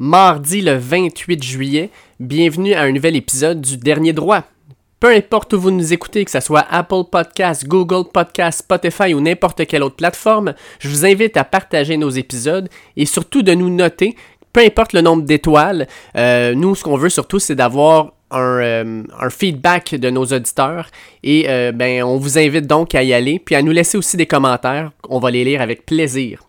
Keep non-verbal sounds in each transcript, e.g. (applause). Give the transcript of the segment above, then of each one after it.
mardi le 28 juillet. Bienvenue à un nouvel épisode du Dernier Droit. Peu importe où vous nous écoutez, que ce soit Apple Podcasts, Google Podcasts, Spotify ou n'importe quelle autre plateforme, je vous invite à partager nos épisodes et surtout de nous noter, peu importe le nombre d'étoiles. Euh, nous, ce qu'on veut surtout, c'est d'avoir un, euh, feedback de nos auditeurs et euh, ben, on vous invite donc à y aller puis à nous laisser aussi des commentaires. On va les lire avec plaisir.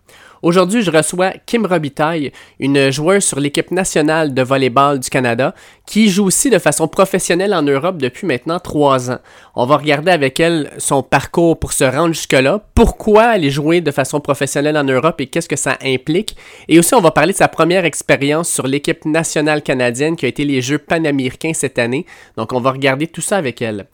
Aujourd'hui, je reçois Kim Robitaille, une joueuse sur l'équipe nationale de volleyball du Canada, qui joue aussi de façon professionnelle en Europe depuis maintenant trois ans. On va regarder avec elle son parcours pour se rendre jusque-là, pourquoi elle est jouée de façon professionnelle en Europe et qu'est-ce que ça implique? Et aussi, on va parler de sa première expérience sur l'équipe nationale canadienne qui a été les Jeux panaméricains cette année. Donc, on va regarder tout ça avec elle.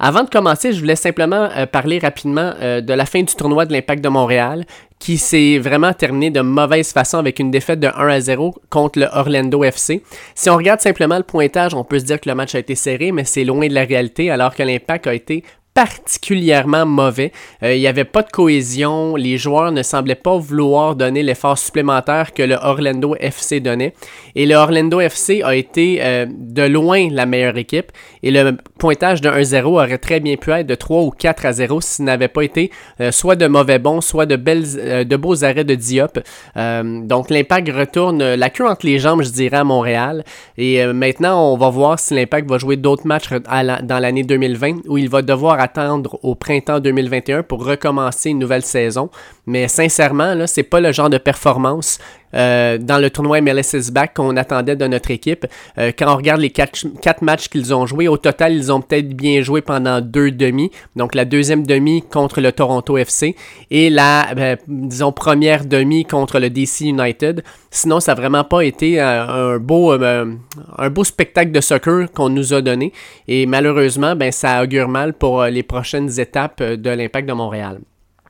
Avant de commencer, je voulais simplement euh, parler rapidement euh, de la fin du tournoi de l'Impact de Montréal qui s'est vraiment terminé de mauvaise façon avec une défaite de 1 à 0 contre le Orlando FC. Si on regarde simplement le pointage, on peut se dire que le match a été serré, mais c'est loin de la réalité alors que l'Impact a été particulièrement mauvais. Euh, il n'y avait pas de cohésion, les joueurs ne semblaient pas vouloir donner l'effort supplémentaire que le Orlando FC donnait. Et le Orlando FC a été euh, de loin la meilleure équipe. Et le pointage de 1-0 aurait très bien pu être de 3 ou 4 à 0 s'il n'avait pas été euh, soit de mauvais bons, soit de, de beaux arrêts de Diop. donc l'impact retourne la queue entre les jambes, je dirais, à Montréal. Et maintenant, on va voir si l'impact va jouer d'autres matchs dans l'année 2020 où il va devoir attendre au printemps 2021 pour recommencer une nouvelle saison. Mais sincèrement, là, c'est pas le genre de performance euh, dans le tournoi MLS Back qu'on attendait de notre équipe. Euh, quand on regarde les quatre, matchs qu'ils ont joués, au total, ils ont peut-être bien joué pendant deux demi. Donc la deuxième demi contre le Toronto FC et la, ben, disons, première demi contre le DC United. Sinon, ça n'a vraiment pas été euh, un, beau, un beau spectacle de soccer qu'on nous a donné. Et malheureusement, ben, ça augure mal pour les prochaines étapes de l'Impact de Montréal.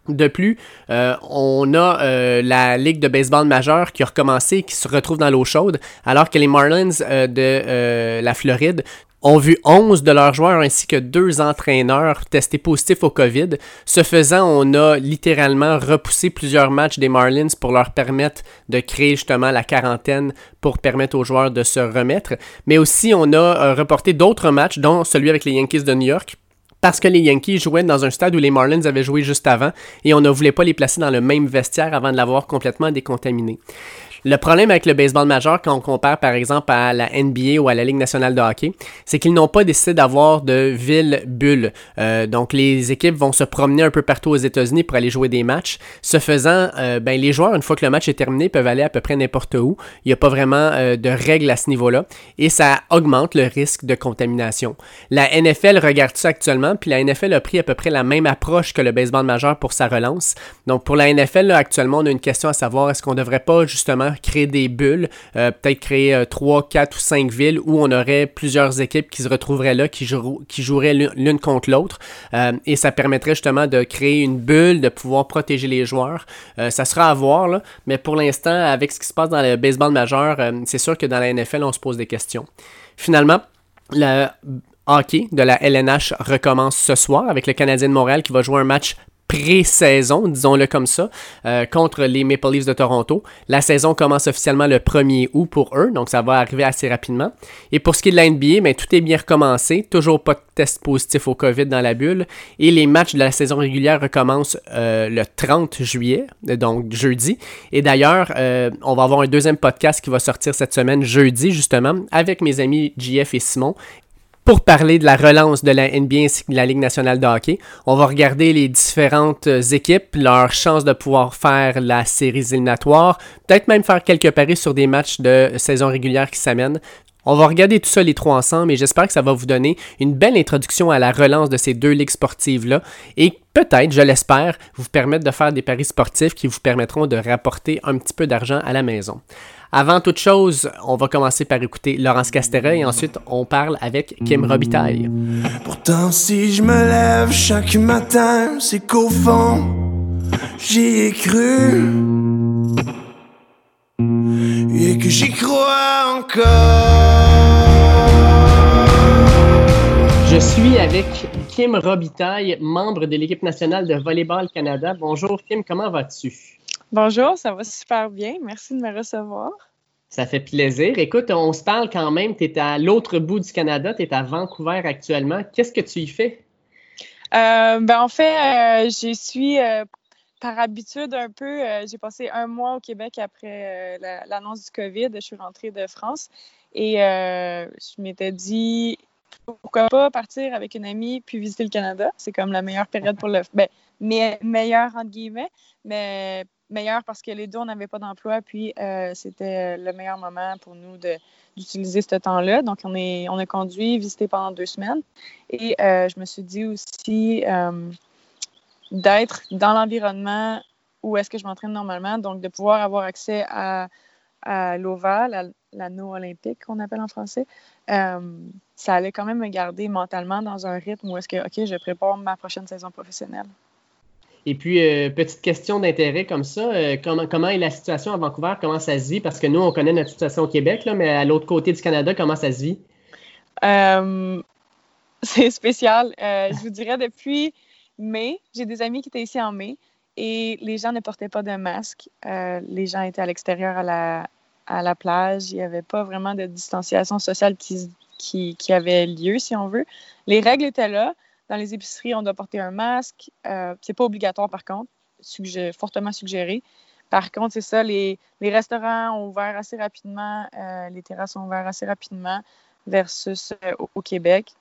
De plus, euh, on a euh, la Ligue de baseball majeure qui a recommencé et qui se retrouve dans l'eau chaude, alors que les Marlins euh, de la Floride ont vu 11 de leurs joueurs ainsi que deux entraîneurs testés positifs au COVID. Ce faisant, on a littéralement repoussé plusieurs matchs des Marlins pour leur permettre de créer justement la quarantaine pour permettre aux joueurs de se remettre. Mais aussi, on a reporté d'autres matchs, dont celui avec les Yankees de New York, parce que les Yankees jouaient dans un stade où les Marlins avaient joué juste avant et on ne voulait pas les placer dans le même vestiaire avant de l'avoir complètement décontaminé. Le problème avec le baseball majeur, quand on compare par exemple à la NBA ou à la Ligue nationale de hockey, c'est qu'ils n'ont pas décidé d'avoir de ville bulle. Euh, donc les équipes vont se promener un peu partout aux États-Unis pour aller jouer des matchs. Ce faisant, euh, ben, les joueurs, une fois que le match est terminé, peuvent aller à peu près n'importe où. Il n'y a pas vraiment euh, de règles à ce niveau-là. Et ça augmente le risque de contamination. La NFL regarde ça actuellement, puis la NFL a pris à peu près la même approche que le baseball majeur pour sa relance. Donc pour la NFL, actuellement, on a une question à savoir, est-ce qu'on ne devrait pas justement créer des bulles, euh, peut-être créer 3, euh, 4 ou 5 villes où on aurait plusieurs équipes qui se retrouveraient là, qui, joueraient l'une contre l'autre. Euh, et ça permettrait justement de créer une bulle, de pouvoir protéger les joueurs. ça sera à voir, mais pour l'instant, avec ce qui se passe dans le baseball majeur, c'est sûr que dans la NFL, on se pose des questions. Finalement, le hockey de la LNH recommence ce soir avec le Canadien de Montréal qui va jouer un match pré-saison, disons-le comme ça, euh, contre les Maple Leafs de Toronto. La saison commence officiellement le 1er août pour eux, donc ça va arriver assez rapidement. Et pour ce qui est de la NBA, ben, tout est bien recommencé, toujours pas de test positif au COVID dans la bulle, et les matchs de la saison régulière recommencent euh, le 30 juillet, donc jeudi. Et d'ailleurs, euh, on va avoir un deuxième podcast qui va sortir cette semaine, jeudi justement, avec mes amis JF et Simon, pour parler de la relance de la NBA ainsi de la Ligue nationale de hockey. On va regarder les différentes euh, équipes, leurs chances de pouvoir faire la série éliminatoire, peut-être même faire quelques paris sur des matchs de saison régulière qui s'amènent. On va regarder tout ça les trois ensemble et j'espère que ça va vous donner une belle introduction à la relance de ces deux ligues sportives-là et peut-être, je l'espère, vous permettre de faire des paris sportifs qui vous permettront de rapporter un petit peu d'argent à la maison. Avant toute chose, on va commencer par écouter Laurence Castera et ensuite on parle avec Kim Robitaille. Pourtant, si je me lève chaque matin, c'est qu'au fond, j'y ai cru. Et que j'y crois encore. Je suis avec Kim Robitaille, membre de l'équipe nationale de Volleyball Canada. Bonjour Kim, comment vas-tu? Bonjour, ça va super bien. Merci de me recevoir. Ça fait plaisir. Écoute, on se parle quand même. Tu es à l'autre bout du Canada, tu es à Vancouver actuellement. Qu'est-ce que tu y fais? Euh, ben, en fait, euh, j'y suis euh, par habitude un peu. j'ai passé un mois au Québec après l'annonce du COVID. Je suis rentrée de France et je m'étais dit pourquoi pas partir avec une amie puis visiter le Canada? C'est comme la meilleure période pour le. Ben, mais meilleure entre guillemets, mais meilleur parce que les deux, on n'avait pas d'emploi, puis euh, c'était le meilleur moment pour nous d'utiliser ce temps-là. Donc, on, est, on a conduit, visité pendant deux semaines. Et euh, je me suis dit aussi euh, d'être dans l'environnement où est-ce que je m'entraîne normalement, donc de pouvoir avoir accès à, à l'OVA, l'anneau olympique qu'on appelle en français. ça allait quand même me garder mentalement dans un rythme où est-ce que, OK, je prépare ma prochaine saison professionnelle. Et puis, euh, petite question d'intérêt comme ça, euh, comment, comment est la situation à Vancouver? Comment ça se vit? Parce que nous, on connaît notre situation au Québec, là, mais à l'autre côté du Canada, comment ça se vit? Euh, (laughs) c'est spécial. je vous dirais depuis mai, j'ai des amis qui étaient ici en mai et les gens ne portaient pas de masque. les gens étaient à l'extérieur à la, à la plage. Il n'y avait pas vraiment de distanciation sociale qui, avait lieu, si on veut. Les règles étaient là. Dans les épiceries, on doit porter un masque. Euh, c'est pas obligatoire, par contre. fortement suggéré. Par contre, c'est ça, les, restaurants ont ouvert assez rapidement, euh, les terrasses ont ouvert assez rapidement versus euh, au, Québec.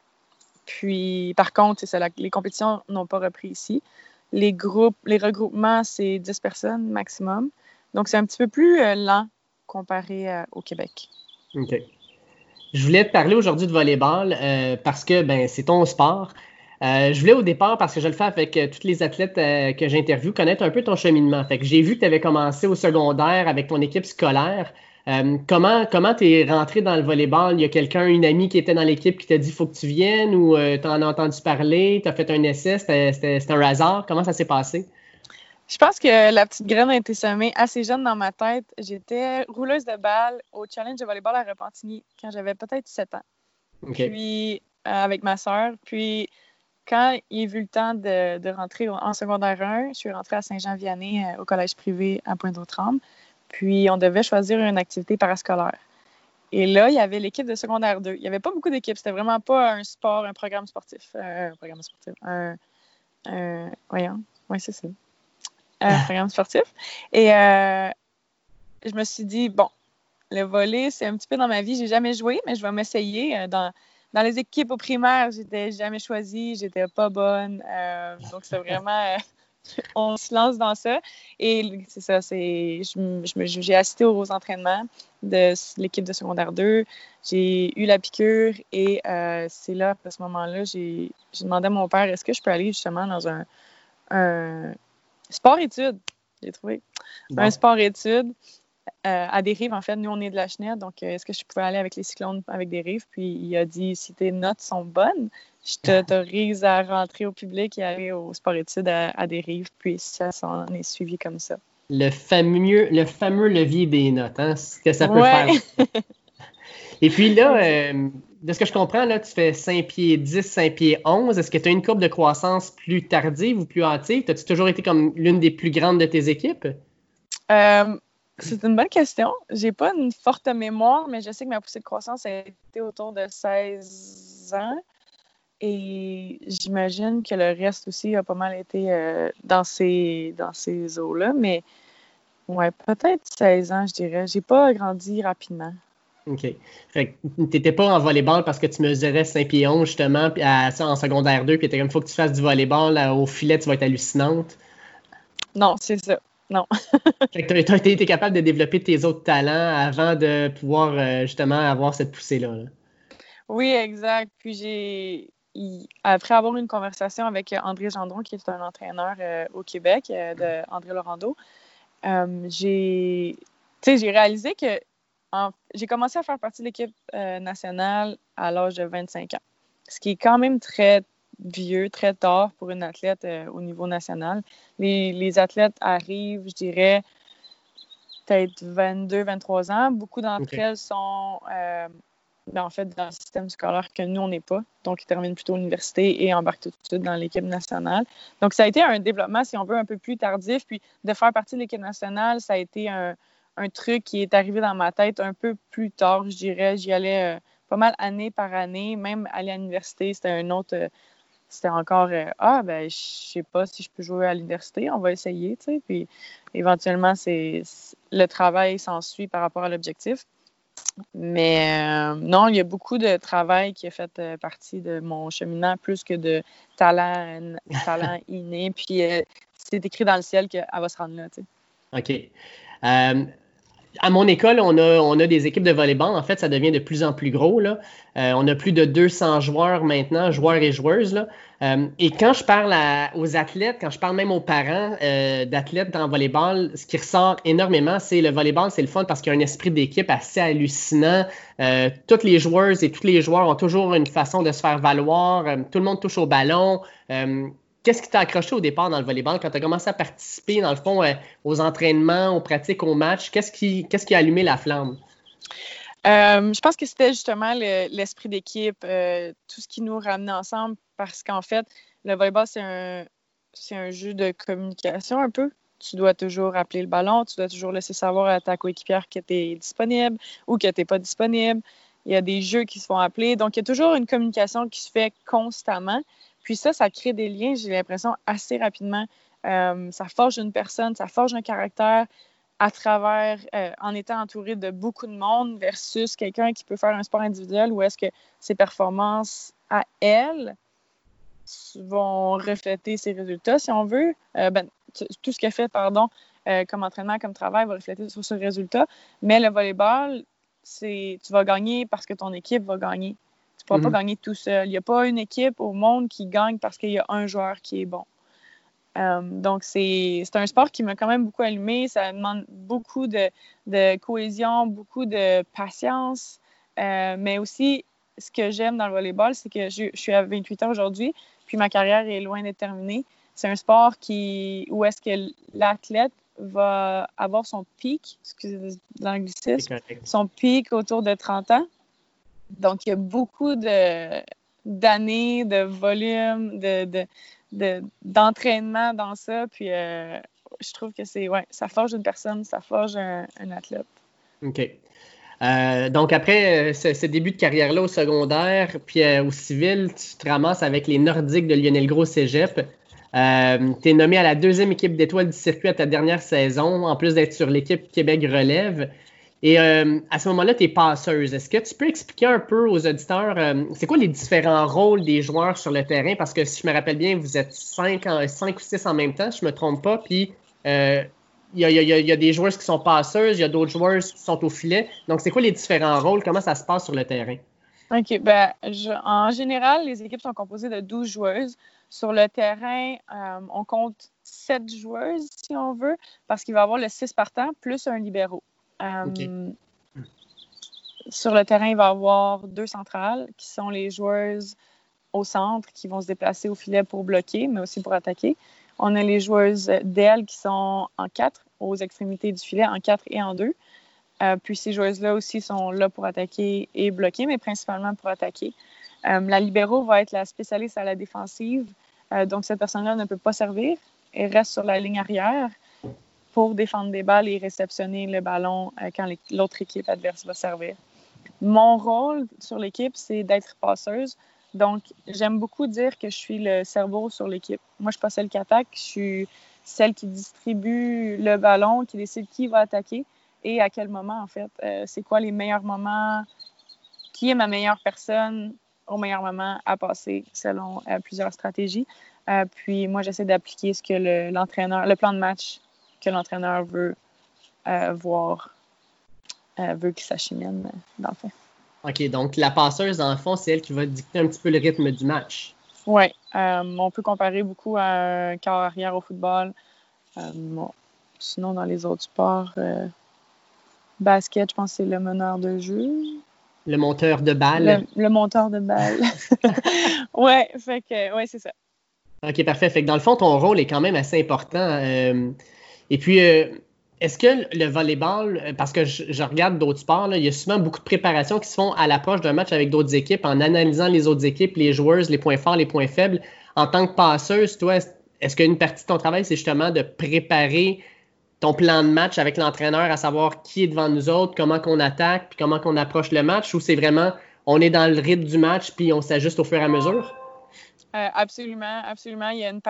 Puis, par contre, c'est ça, les compétitions n'ont pas repris ici. Les groupes, les regroupements, c'est 10 personnes maximum. Donc, c'est un petit peu plus lent comparé au Québec. OK. Je voulais te parler aujourd'hui de volleyball parce que ben, c'est ton sport. Euh, je voulais au départ, parce que je le fais avec euh, toutes les athlètes euh, que j'interviewe, connaître un peu ton cheminement. Fait j'ai vu que tu avais commencé au secondaire avec ton équipe scolaire. comment comment tu es rentré dans le volleyball? Il y a quelqu'un, une amie qui était dans l'équipe qui t'a dit faut que tu viennes ou tu en as entendu parler, tu as fait un essai, c'était un hasard? Comment ça s'est passé? Je pense que la petite graine a été semée assez jeune dans ma tête. J'étais rouleuse de balle au challenge de volleyball à Repentigny quand j'avais peut-être 7 ans. Puis avec ma soeur. Puis quand il a vu le temps de, rentrer en secondaire 1, je suis rentrée à Saint-Jean-Vianney euh, au collège privé à Pointe-aux-Trembles. Puis on devait choisir une activité parascolaire. Et là, il y avait l'équipe de secondaire 2. Il n'y avait pas beaucoup d'équipes. C'était vraiment pas un sport, un programme sportif. Euh, un programme sportif. Un, voyons. Oui, c'est ça. Un programme sportif. Et euh, je me suis dit, bon, le volet, c'est un petit peu dans ma vie. J'ai jamais joué, mais je vais m'essayer. Dans, dans les équipes au primaire, j'étais jamais choisie, j'étais pas bonne. Euh, donc, c'est vraiment. Euh, (laughs) on se lance dans ça. Et c'est ça, c'est. J'ai assisté aux entraînements de l'équipe de secondaire 2. J'ai eu la piqûre et euh, c'est là, à ce moment-là, j'ai demandé à mon père est-ce que je peux aller justement dans un sport-études. J'ai trouvé. Un sport-études. Euh, à des rives, en fait. Nous, on est de la Chenette, donc euh, est-ce que je pouvais aller avec les cyclones avec des rives? Puis il a dit si tes notes sont bonnes, je t'autorise à rentrer au public et aller au sport-études à, des rives. Puis ça s'en est suivi comme ça. Le fameux, le fameux levier des notes, hein? Ce que ça peut faire. (laughs) et puis là, euh, de ce que je comprends, là, tu fais 5 pieds 10, 5 pieds 11. Est-ce que tu as une courbe de croissance plus tardive ou plus hâtive? As-tu toujours été comme l'une des plus grandes de tes équipes? C'est une bonne question. J'ai pas une forte mémoire, mais je sais que ma poussée de croissance a été autour de 16 ans. Et j'imagine que le reste aussi a pas mal été euh, dans ces, dans ces eaux-là. Mais ouais, peut-être 16 ans, je dirais. J'ai pas grandi rapidement. OK. Fait que t'étais pas en volleyball parce que tu mesurais 5 pieds 11 justement, à, en secondaire 2, puis t'es comme, faut que tu fasses du volleyball, au filet, tu vas être hallucinante. Non, c'est ça. Non. (laughs) fait que tu as, été capable de développer tes autres talents avant de pouvoir euh, justement avoir cette poussée-là. Oui, exact. Puis j'ai. Après avoir eu une conversation avec André Gendron, qui est un entraîneur euh, au Québec, euh, de André Laurando, j'ai réalisé que j'ai commencé à faire partie de l'équipe nationale à l'âge de 25 ans. Ce qui est quand même très vieux, très tard pour une athlète euh, au niveau national. Les, athlètes arrivent, je dirais, peut-être 22, 23 ans. Beaucoup d'entre elles sont euh, ben, en fait dans le système scolaire que nous, on n'est pas. Donc, ils terminent plutôt l'université et embarquent tout de suite dans l'équipe nationale. Donc, ça a été un développement, si on veut, un peu plus tardif. Puis, de faire partie de l'équipe nationale, ça a été un, un truc qui est arrivé dans ma tête un peu plus tard, je dirais. J'y allais pas mal année par année, même aller à l'université, c'était un autre c'était encore ah ben je sais pas si je peux jouer à l'université, on va essayer, tu sais. Puis éventuellement c'est le travail s'ensuit par rapport à l'objectif. Mais euh, non, il y a beaucoup de travail qui a fait euh, partie de mon cheminement plus que de talent, talent (laughs) inné. Puis euh, c'est écrit dans le ciel qu'elle va se rendre là. Tu sais. OK à mon école, on a, des équipes de volleyball. En fait, ça devient de plus en plus gros. Euh, on a plus de 200 joueurs maintenant, joueurs et joueuses. Euh, et quand je parle aux athlètes, quand je parle même aux parents euh, d'athlètes dans le volleyball, ce qui ressort énormément, c'est le volleyball, c'est le fun parce qu'il y a un esprit d'équipe assez hallucinant. toutes les joueuses et tous les joueurs ont toujours une façon de se faire valoir. tout le monde touche au ballon. Qu'est-ce qui t'a accroché au départ dans le volleyball? Quand tu as commencé à participer, dans le fond, euh, aux entraînements, aux pratiques, aux matchs? Qu'est-ce qui, a allumé la flamme? Euh, je pense que c'était justement l'esprit d'équipe, euh, tout ce qui nous ramenait ensemble, parce qu'en fait, le volleyball, c'est un, un jeu de communication un peu. Tu dois toujours appeler le ballon, tu dois toujours laisser savoir à ta coéquipière que tu es disponible ou que tu n'es pas disponible. Il y a des jeux qui se font appeler. Donc, il y a toujours une communication qui se fait constamment. Puis ça, ça crée des liens, j'ai l'impression, assez rapidement. Euh, ça forge une personne, ça forge un caractère à travers, euh, en étant entouré de beaucoup de monde versus quelqu'un qui peut faire un sport individuel où est-ce que ses performances à elle vont refléter ses résultats, si on veut. Euh, ben, tout ce qu'elle fait, pardon, comme entraînement, comme travail, va refléter sur ce résultat. Mais le volleyball, c'est tu vas gagner parce que ton équipe va gagner. Tu ne pourras pas mhm. gagner tout seul. Il n'y a pas une équipe au monde qui gagne parce qu'il y a un joueur qui est bon. Euh, donc, c'est un sport qui m'a quand même beaucoup allumé. Ça demande beaucoup de, de cohésion, beaucoup de patience. Euh, mais aussi, ce que j'aime dans le volleyball, c'est que je, suis à 28 ans aujourd'hui, puis ma carrière est loin d'être terminée. C'est un sport qui, où est-ce que l'athlète va avoir son pic, excusez l'anglicisme, son pic autour de 30 ans. Donc, il y a beaucoup d'années, de, volume, de, d'entraînement dans ça. Puis, euh, je trouve que c'est, ça forge une personne, ça forge un, athlète. OK. Euh, donc, après euh, ce, début de carrière-là au secondaire, puis au civil, tu te ramasses avec les Nordiques de Lionel Gros Cégep. tu es nommé à la deuxième équipe d'étoiles du circuit à ta dernière saison, en plus d'être sur l'équipe Québec Relève. Et euh, à ce moment-là, tu es passeuse. Est-ce que tu peux expliquer un peu aux auditeurs, euh, c'est quoi les différents rôles des joueurs sur le terrain? Parce que si je me rappelle bien, vous êtes cinq, ou six en même temps, je ne me trompe pas. Puis il y, a, des joueurs qui sont passeuses, il y a d'autres joueurs qui sont au filet. Donc, c'est quoi les différents rôles? Comment ça se passe sur le terrain? OK. Ben, en général, les équipes sont composées de 12 joueuses. Sur le terrain, euh, on compte 7 joueuses, si on veut, parce qu'il va y avoir le 6 partant plus un libéraux. Euh, sur le terrain, il va y avoir deux centrales qui sont les joueuses au centre qui vont se déplacer au filet pour bloquer, mais aussi pour attaquer. On a les joueuses d'aile qui sont en quatre, aux extrémités du filet, en quatre et en deux. Euh, puis ces joueuses-là aussi sont là pour attaquer et bloquer, mais principalement pour attaquer. Euh, la libéraux va être la spécialiste à la défensive. donc cette personne-là ne peut pas servir. Elle reste sur la ligne arrière pour défendre des balles et réceptionner le ballon euh, quand l'autre équipe adverse va servir. Mon rôle sur l'équipe, c'est d'être passeuse. Donc, j'aime beaucoup dire que je suis le cerveau sur l'équipe. Moi, je ne suis pas celle qui attaque, je suis celle qui distribue le ballon, qui décide qui va attaquer et à quel moment, en fait. Euh, c'est quoi les meilleurs moments, qui est ma meilleure personne au meilleur moment à passer selon euh, plusieurs stratégies. puis moi, j'essaie d'appliquer ce que l'entraîneur, le, plan de match que l'entraîneur veut euh, voir, euh, veut qu'il s'achemine, dans le fond. OK, donc la passeuse, dans le fond, c'est elle qui va dicter un petit peu le rythme du match. Oui, euh, on peut comparer beaucoup à un quart arrière au football. Sinon, dans les autres sports, basket, je pense que c'est le meneur de jeu. Le monteur de balle. Le, monteur de balle. (laughs) (laughs) oui, fait que, ouais, c'est ça. OK, parfait. Fait que dans le fond, ton rôle est quand même assez important. Et puis, euh, est-ce que le volleyball, euh, parce que je, regarde d'autres sports, il y a souvent beaucoup de préparations qui se font à l'approche d'un match avec d'autres équipes en analysant les autres équipes, les joueuses, les points forts, les points faibles. En tant que passeuse, toi, est-ce qu'une partie de ton travail, c'est justement de préparer ton plan de match avec l'entraîneur à savoir qui est devant nous autres, comment qu'on attaque, puis comment qu'on approche le match, ou c'est vraiment on est dans le rythme du match puis on s'ajuste au fur et à mesure? Euh, absolument, absolument. Il y a une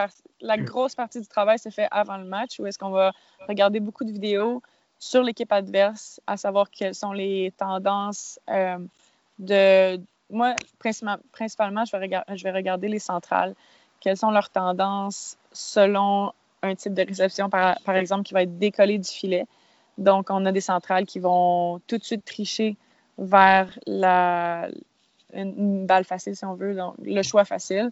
la grosse partie du travail se fait avant le match où est-ce qu'on va regarder beaucoup de vidéos sur l'équipe adverse, à savoir quelles sont les tendances euh, de. Moi, principalement, je, vais je vais regarder les centrales. Quelles sont leurs tendances selon un type de réception, par, par exemple, qui va être décollé du filet. Donc, on a des centrales qui vont tout de suite tricher vers la, une, balle facile, si on veut, donc le choix facile.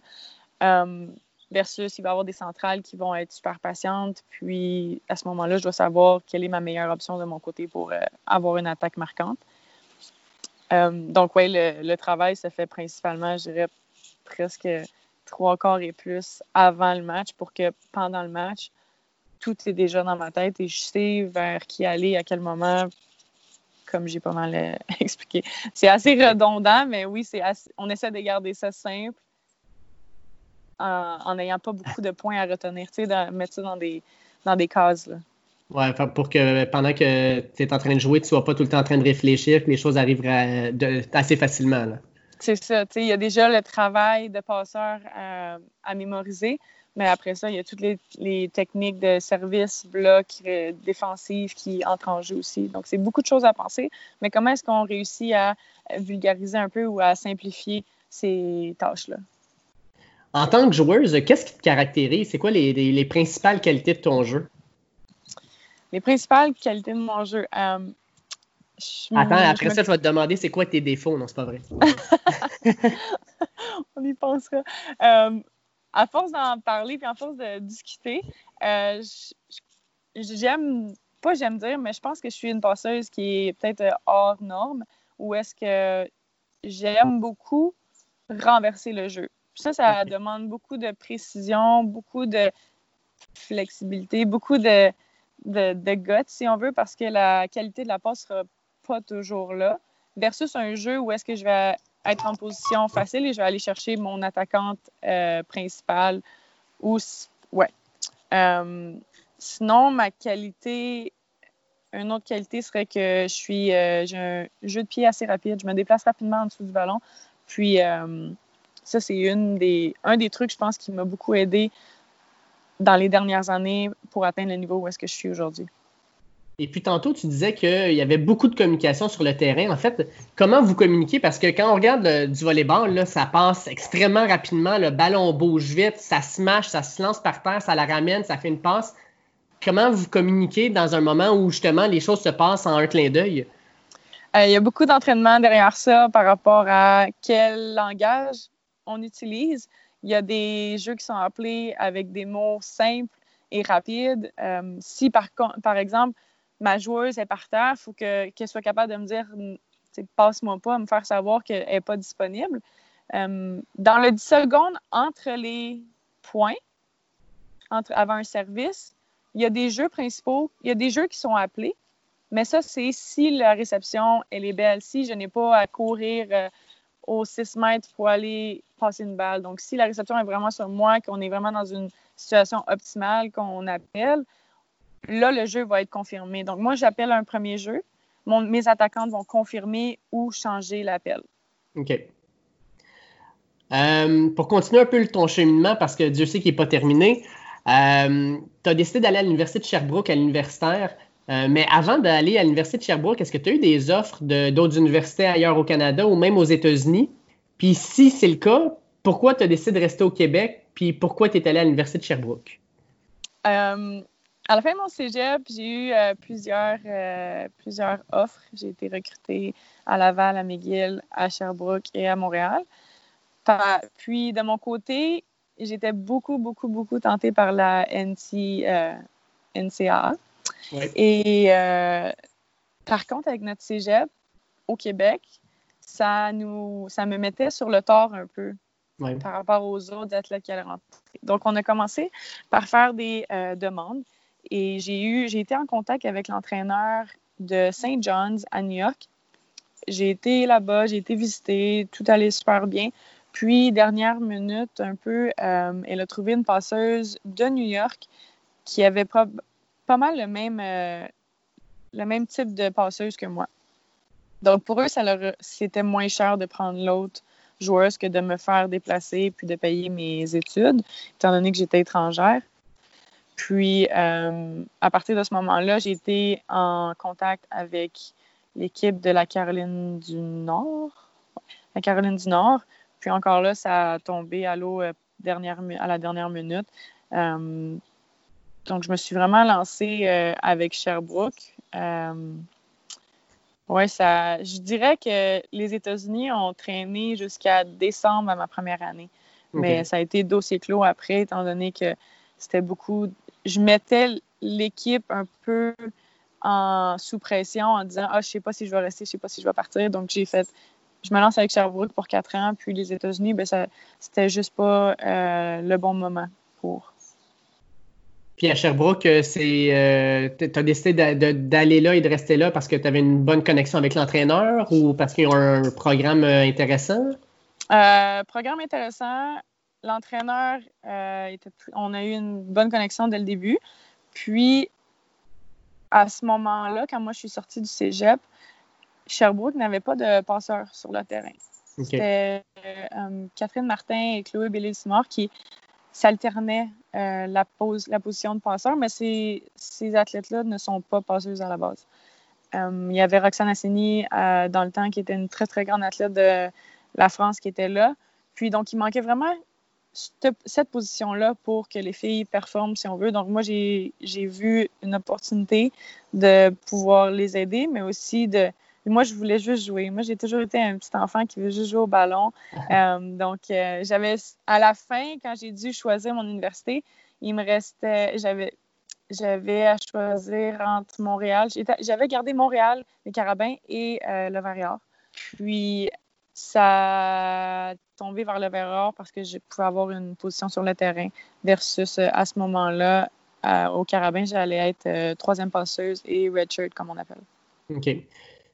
Euh, versus il va y avoir des centrales qui vont être super patientes. Puis à ce moment-là, je dois savoir quelle est ma meilleure option de mon côté pour euh, avoir une attaque marquante. Euh, donc, oui, le, le, travail se fait principalement, je dirais, presque trois quarts et plus avant le match pour que pendant le match, tout est déjà dans ma tête et je sais vers qui aller, à quel moment, comme j'ai pas mal euh, (laughs) expliqué. C'est assez redondant, mais oui, c'est on essaie de garder ça simple en n'ayant pas beaucoup de points à retenir, tu sais, mettre ça dans des, dans des cases. Là. Ouais, pour que pendant que tu es en train de jouer, tu sois pas tout le temps en train de réfléchir, que les choses arrivent assez facilement. C'est ça, tu sais, il y a déjà le travail de passeur à, à mémoriser, mais après ça, il y a toutes les, techniques de service, bloc, euh, défensif qui entrent en jeu aussi. Donc, c'est beaucoup de choses à penser. Mais comment est-ce qu'on réussit à vulgariser un peu ou à simplifier ces tâches-là? En tant que joueuse, qu'est-ce qui te caractérise? C'est quoi les, principales qualités de ton jeu? Les principales qualités de mon jeu. Euh, Attends, après ça, je vais te demander c'est quoi tes défauts? Non, c'est pas vrai. (laughs) On y pensera. Euh, à force d'en parler puis à force de discuter, euh, j'aime, pas j'aime dire, mais je pense que je suis une passeuse qui est peut-être euh, hors norme ou est-ce que j'aime beaucoup renverser le jeu. ça, ça demande beaucoup de précision, beaucoup de flexibilité, beaucoup de, de, de guts, si on veut, parce que la qualité de la passe sera pas toujours là, versus un jeu où est-ce que je vais être en position facile et je vais aller chercher mon attaquante euh, principale. Ou, ouais. Euh, sinon, ma qualité, une autre qualité serait que je suis, euh, j'ai un jeu de pied assez rapide. Je me déplace rapidement en dessous du ballon. Puis, ça, c'est une des, un des trucs, je pense, qui m'a beaucoup aidé dans les dernières années pour atteindre le niveau où est-ce que je suis aujourd'hui. Et puis tantôt, tu disais qu'il y avait beaucoup de communication sur le terrain. En fait, comment vous communiquez? Parce que quand on regarde du volleyball, là, ça passe extrêmement rapidement. Le ballon bouge vite, ça se mâche, ça se lance par terre, ça la ramène, ça fait une passe. Comment vous communiquez dans un moment où justement les choses se passent en un clin d'œil? Euh, il y a beaucoup d'entraînement derrière ça par rapport à quel langage on utilise. Il y a des jeux qui sont appelés avec des mots simples et rapides. Euh, si par, par exemple, ma joueuse est par terre, il faut qu'elle soit capable de me dire passe-moi pas, me faire savoir qu'elle n'est pas disponible. Dans le 10 secondes entre les points, entre, avant un service, il y a des jeux principaux, il y a des jeux qui sont appelés, mais ça, c'est si la réception, elle est belle, si je n'ai pas à courir euh, aux 6 mètres pour aller passer une balle. Donc, si la réception est vraiment sur moi, qu'on est vraiment dans une situation optimale qu'on appelle, là, le jeu va être confirmé. Donc, moi, j'appelle un premier jeu. mes attaquantes vont confirmer ou changer l'appel. OK. Euh, pour continuer un peu ton cheminement, parce que Dieu sait qu'il n'est pas terminé, euh, tu as décidé d'aller à l'Université de Sherbrooke, à l'universitaire. Euh, mais avant d'aller à l'Université de Sherbrooke, est-ce que tu as eu des offres d'autres universités ailleurs au Canada ou même aux États-Unis? Puis si c'est le cas, pourquoi tu as décidé de rester au Québec? Puis pourquoi tu es allé à l'Université de Sherbrooke? À la fin de mon cégep, j'ai eu euh, plusieurs, euh, plusieurs offres. J'ai été recrutée à Laval, à McGill, à Sherbrooke et à Montréal. Puis, de mon côté, j'étais beaucoup, beaucoup, beaucoup tentée par la NC, euh, NCAA. Et par contre, avec notre cégep au Québec, ça, nous, ça me mettait sur le tort un peu. par rapport aux autres athlètes qui allaient rentrer. Donc, on a commencé par faire des demandes. Et j'ai eu, j'ai été en contact avec l'entraîneur de St. John's à New York. J'ai été là-bas, j'ai été visiter, tout allait super bien. Puis, dernière minute, un peu, euh, elle a trouvé une passeuse de New York qui avait pas mal le même, le même type de passeuse que moi. Donc, pour eux, ça leur, c'était moins cher de prendre l'autre joueuse que de me faire déplacer puis de payer mes études, étant donné que j'étais étrangère. Puis, euh, à partir de ce moment-là, j'ai été en contact avec l'équipe de la Caroline du Nord. La Caroline du Nord. Puis encore là, ça a tombé à l'eau euh, à la dernière minute. Euh, donc, je me suis vraiment lancée avec Sherbrooke. Oui, ça. Je dirais que les États-Unis ont traîné jusqu'à décembre à ma première année. Mais ça a été dossier clos après, étant donné que c'était beaucoup. Je mettais l'équipe un peu en sous pression en disant Ah, je sais pas si je vais rester, je sais pas si je vais partir. Donc j'ai fait je me lance avec Sherbrooke pour quatre ans, puis les États-Unis, ben ça c'était juste pas euh, le bon moment pour. Puis à Sherbrooke, euh, c'est, euh, tu as décidé d'aller là et de rester là parce que tu avais une bonne connexion avec l'entraîneur ou parce qu'ils ont un programme euh, intéressant? programme intéressant. L'entraîneur, on a eu une bonne connexion dès le début. Puis, à ce moment-là, quand moi je suis sortie du cégep, Sherbrooke n'avait pas de passeur sur le terrain. C'était Catherine Martin et Chloé Bellil-Simard qui s'alternaient euh, la, pose, la position de passeur, mais ces, ces athlètes-là ne sont pas passeuses à la base. Euh, il y avait Roxane Assini euh, dans le temps qui était une très, très grande athlète de la France qui était là. Puis donc, il manquait vraiment cette, position-là pour que les filles performent, si on veut. Donc, moi, j'ai vu une opportunité de pouvoir les aider, mais aussi de, moi, je voulais juste jouer. Moi, j'ai toujours été un petit enfant qui veut juste jouer au ballon. (laughs) Euh, donc, euh, j'avais, à la fin, quand j'ai dû choisir mon université, il me restait, j'avais, j'avais à choisir entre Montréal. J'avais gardé Montréal, les Carabins et euh, le Varior. Puis, ça tombé vers le Varior parce que je pouvais avoir une position sur le terrain versus à ce moment-là, au Carabin, j'allais être troisième passeuse et redshirt, comme on appelle. OK.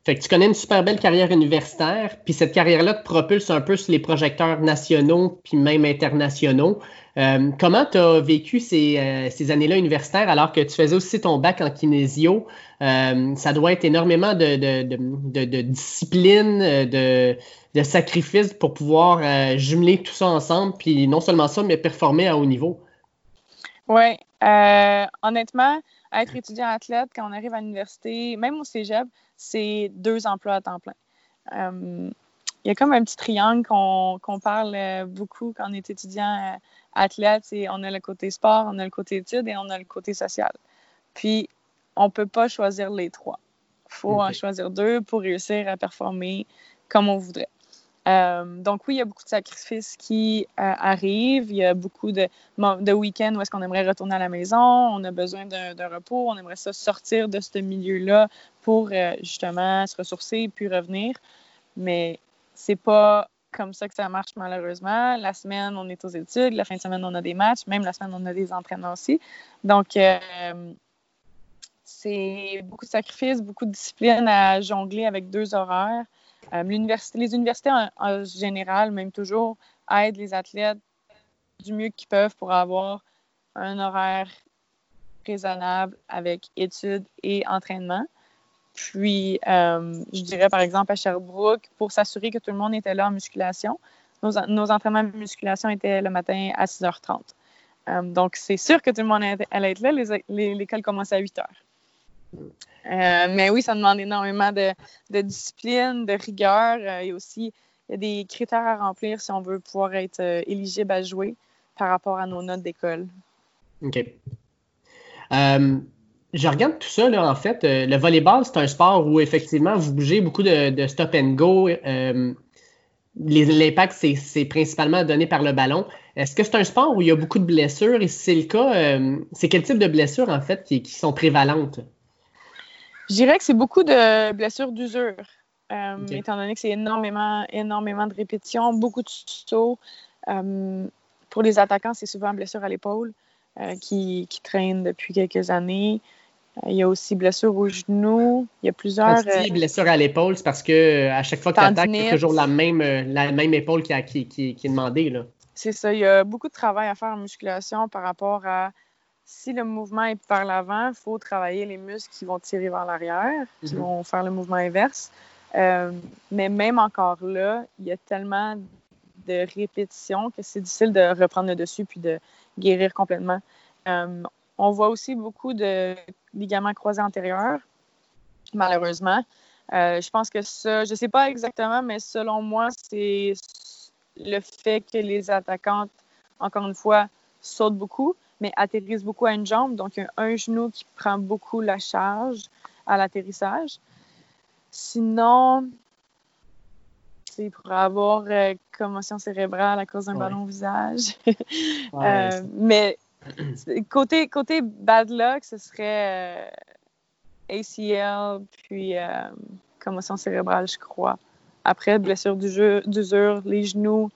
Fait que tu connais une super belle carrière universitaire, puis cette carrière-là te propulse un peu sur les projecteurs nationaux, puis même internationaux. Euh, comment tu as vécu euh, ces, années-là universitaires alors que tu faisais aussi ton bac en kinésio? Euh, ça doit être énormément de, de, discipline, de, de sacrifice pour pouvoir jumeler tout ça ensemble, puis non seulement ça, mais performer à haut niveau. Oui, honnêtement, être étudiant athlète, quand on arrive à l'université, même au cégep, c'est deux emplois à temps plein. Euh, il y a comme un petit triangle qu'on parle euh, beaucoup quand on est étudiant euh, athlète. On a le côté sport, on a le côté études et on a le côté social. Puis, on ne peut pas choisir les trois. Il faut en choisir deux pour réussir à performer comme on voudrait. Euh, donc oui, il y a beaucoup de sacrifices qui euh, arrivent. Il y a beaucoup de, week-ends où est-ce qu'on aimerait retourner à la maison. On a besoin d'un repos. On aimerait ça sortir de ce milieu-là pour euh, justement se ressourcer puis revenir. Mais c'est pas comme ça que ça marche malheureusement. La semaine, on est aux études. La fin de semaine, on a des matchs. Même la semaine, on a des entraînements aussi. Donc c'est beaucoup de sacrifices, beaucoup de discipline à jongler avec deux horaires. Euh, les universités en, général, même toujours, aident les athlètes du mieux qu'ils peuvent pour avoir un horaire raisonnable avec études et entraînement. Puis, euh, je dirais par exemple à Sherbrooke, pour s'assurer que tout le monde était là en musculation, nos, entraînements de musculation étaient le matin à 6h30. Euh, donc, c'est sûr que tout le monde allait être là. L'école commençait à 8 h. Euh, mais oui, ça demande énormément de, discipline, de rigueur euh, et aussi il y a des critères à remplir si on veut pouvoir être euh, éligible à jouer par rapport à nos notes d'école. OK. je regarde tout ça, là, en fait. le volleyball, c'est un sport où effectivement vous bougez beaucoup de, stop and go. L'impact, c'est principalement donné par le ballon. Est-ce que c'est un sport où il y a beaucoup de blessures? Et si c'est le cas, c'est quel type de blessures, en fait, qui sont prévalentes? Je dirais que c'est beaucoup de blessures d'usure, euh, étant donné que c'est énormément, énormément de répétitions, beaucoup de sauts. Euh, pour les attaquants, c'est souvent blessure à l'épaule euh, qui, qui traîne depuis quelques années. Il y a aussi blessure au genou. Il y a plusieurs. Quand blessure à l'épaule, c'est parce que à chaque fois que tu attaques, c'est toujours la même, la même épaule qui, qui, qui, est demandée. C'est ça. Il y a beaucoup de travail à faire en musculation par rapport à si le mouvement est par l'avant, il faut travailler les muscles qui vont tirer vers l'arrière, qui mhm. vont faire le mouvement inverse. Euh, mais même encore là, il y a tellement de répétitions que c'est difficile de reprendre le dessus puis de guérir complètement. Euh, on voit aussi beaucoup de ligaments croisés antérieurs, malheureusement. Euh, je pense que ça, je ne sais pas exactement, mais selon moi, c'est le fait que les attaquantes, encore une fois, sautent beaucoup, mais atterrissent beaucoup à une jambe. Donc, un, un genou qui prend beaucoup la charge à l'atterrissage. Sinon, il pourrait avoir euh, commotion cérébrale à cause d'un ballon au visage. (laughs) Euh, mais côté, côté bad luck, ce serait euh, ACL, puis commotion cérébrale, je crois. Après, blessure d'usure, les genoux,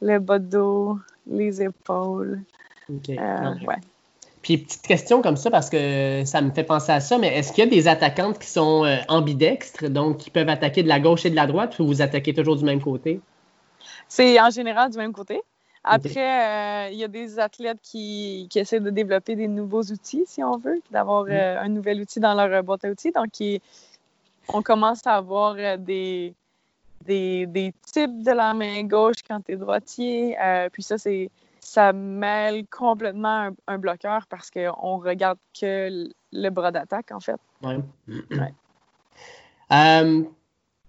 le bas de dos, les épaules. Ouais. Puis, petite question comme ça, parce que ça me fait penser à ça, mais est-ce qu'il y a des attaquantes qui sont euh, ambidextres, donc qui peuvent attaquer de la gauche et de la droite, ou vous attaquez toujours du même côté? C'est en général du même côté. Après, euh, il y a des athlètes qui, essaient de développer des nouveaux outils, si on veut, d'avoir mm. euh, un nouvel outil dans leur boîte à outils. Donc, on commence à avoir des, des, des, types de la main gauche quand tu es droitier. puis ça, c'est ça mêle complètement un, bloqueur parce qu'on regarde que le bras d'attaque, en fait. Ouais. (clears throat) Euh,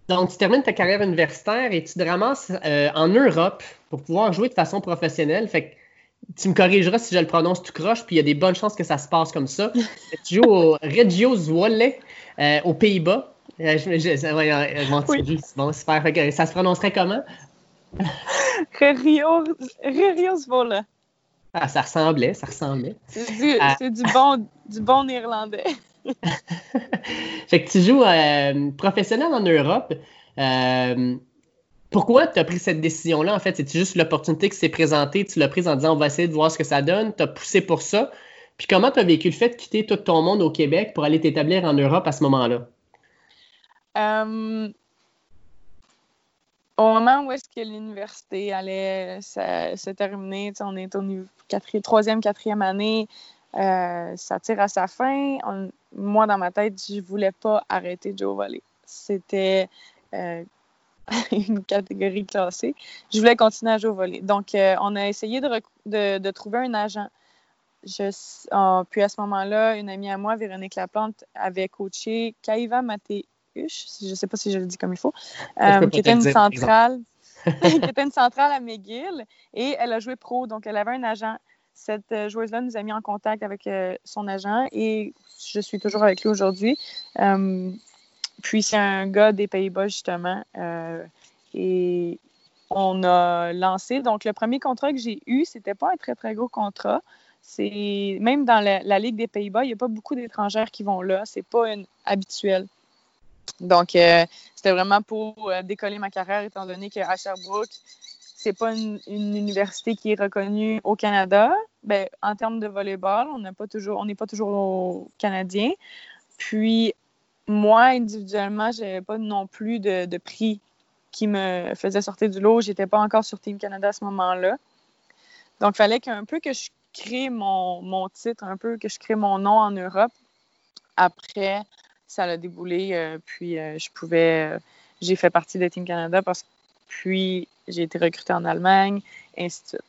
donc, tu termines ta carrière universitaire et tu te ramasses euh, en Europe pour pouvoir jouer de façon professionnelle. Fait que tu me corrigeras si je le prononce tout croche, puis il y a des bonnes chances que ça se passe comme ça. (laughs) tu joues au Reggio Zwolle euh, aux Pays-Bas. je, je, oui. bon, super. Ça se prononcerait comment? Vola. Ah, ça ressemblait, ça ressemblait. C'est du, ah. du, bon, du bon néerlandais. (laughs) fait que tu joues euh, professionnel en Europe. Euh, pourquoi tu as pris cette décision-là? En fait, c'est juste l'opportunité qui s'est présentée? Tu l'as prise en disant on va essayer de voir ce que ça donne. Tu as poussé pour ça. Puis comment tu as vécu le fait de quitter tout ton monde au Québec pour aller t'établir en Europe à ce moment-là? Euh, au moment où est-ce que l'université allait se, terminer, on est au niveau troisième, quatrième année, euh, ça tire à sa fin. moi, dans ma tête, je voulais pas arrêter au volley. C'était euh, (laughs) une catégorie classée. Je voulais continuer à jouer au volley. Donc, euh, on a essayé de, trouver un agent. Je, puis à ce moment-là, une amie à moi, Véronique Laplante, avait coaché Kaiva Maté je ne sais pas si je le dis comme il faut, euh, qui était une centrale. (laughs) qui était une centrale à McGill et elle a joué pro, donc elle avait un agent. Cette euh, joueuse-là nous a mis en contact avec euh, son agent et je suis toujours avec lui aujourd'hui. puis c'est un gars des Pays-Bas, justement. et on a lancé. Donc, le premier contrat que j'ai eu, c'était pas un très, très gros contrat. C'est même dans la, Ligue des Pays-Bas, il n'y a pas beaucoup d'étrangères qui vont là. C'est pas une, habituel. Donc, euh, c'était vraiment pour euh, décoller ma carrière, étant donné qu'à Sherbrooke, c'est pas une, université qui est reconnue au Canada. Ben, en termes de volleyball, on n'est pas toujours, on pas toujours canadien. Puis, moi, individuellement, je n'avais pas non plus de, prix qui me faisait sortir du lot. J'étais pas encore sur Team Canada à ce moment-là. Donc, il fallait qu'un peu que je crée mon, mon, titre, un peu que je crée mon nom en Europe. Après, ça a déboulé. Euh, puis euh, je pouvais. Euh, j'ai fait partie de Team Canada parce que puis j'ai été recrutée en Allemagne, et ainsi de suite.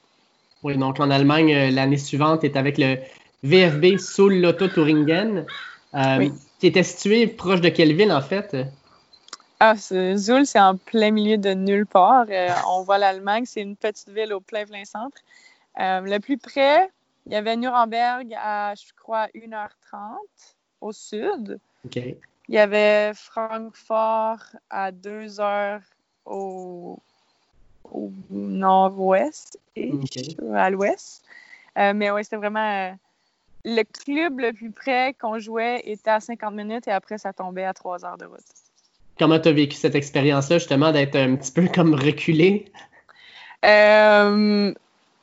Oui, donc en Allemagne, l'année suivante, tu es avec le VFB Soul Lotto Touringen, qui était situé proche de quelle ville en fait? Ah, Zoul, c'est en plein milieu de nulle part. on voit l'Allemagne, c'est une petite ville au plein plein centre. le plus près, il y avait Nuremberg à, je crois, 1h30 au sud. Il y avait Francfort à deux heures au, nord-ouest et à l'ouest. Euh, mais oui, c'était vraiment. Euh, le club le plus près qu'on jouait était à 50 minutes et après, ça tombait à trois heures de route. Comment tu as vécu cette expérience-là, justement, d'être un petit peu comme reculé? Euh,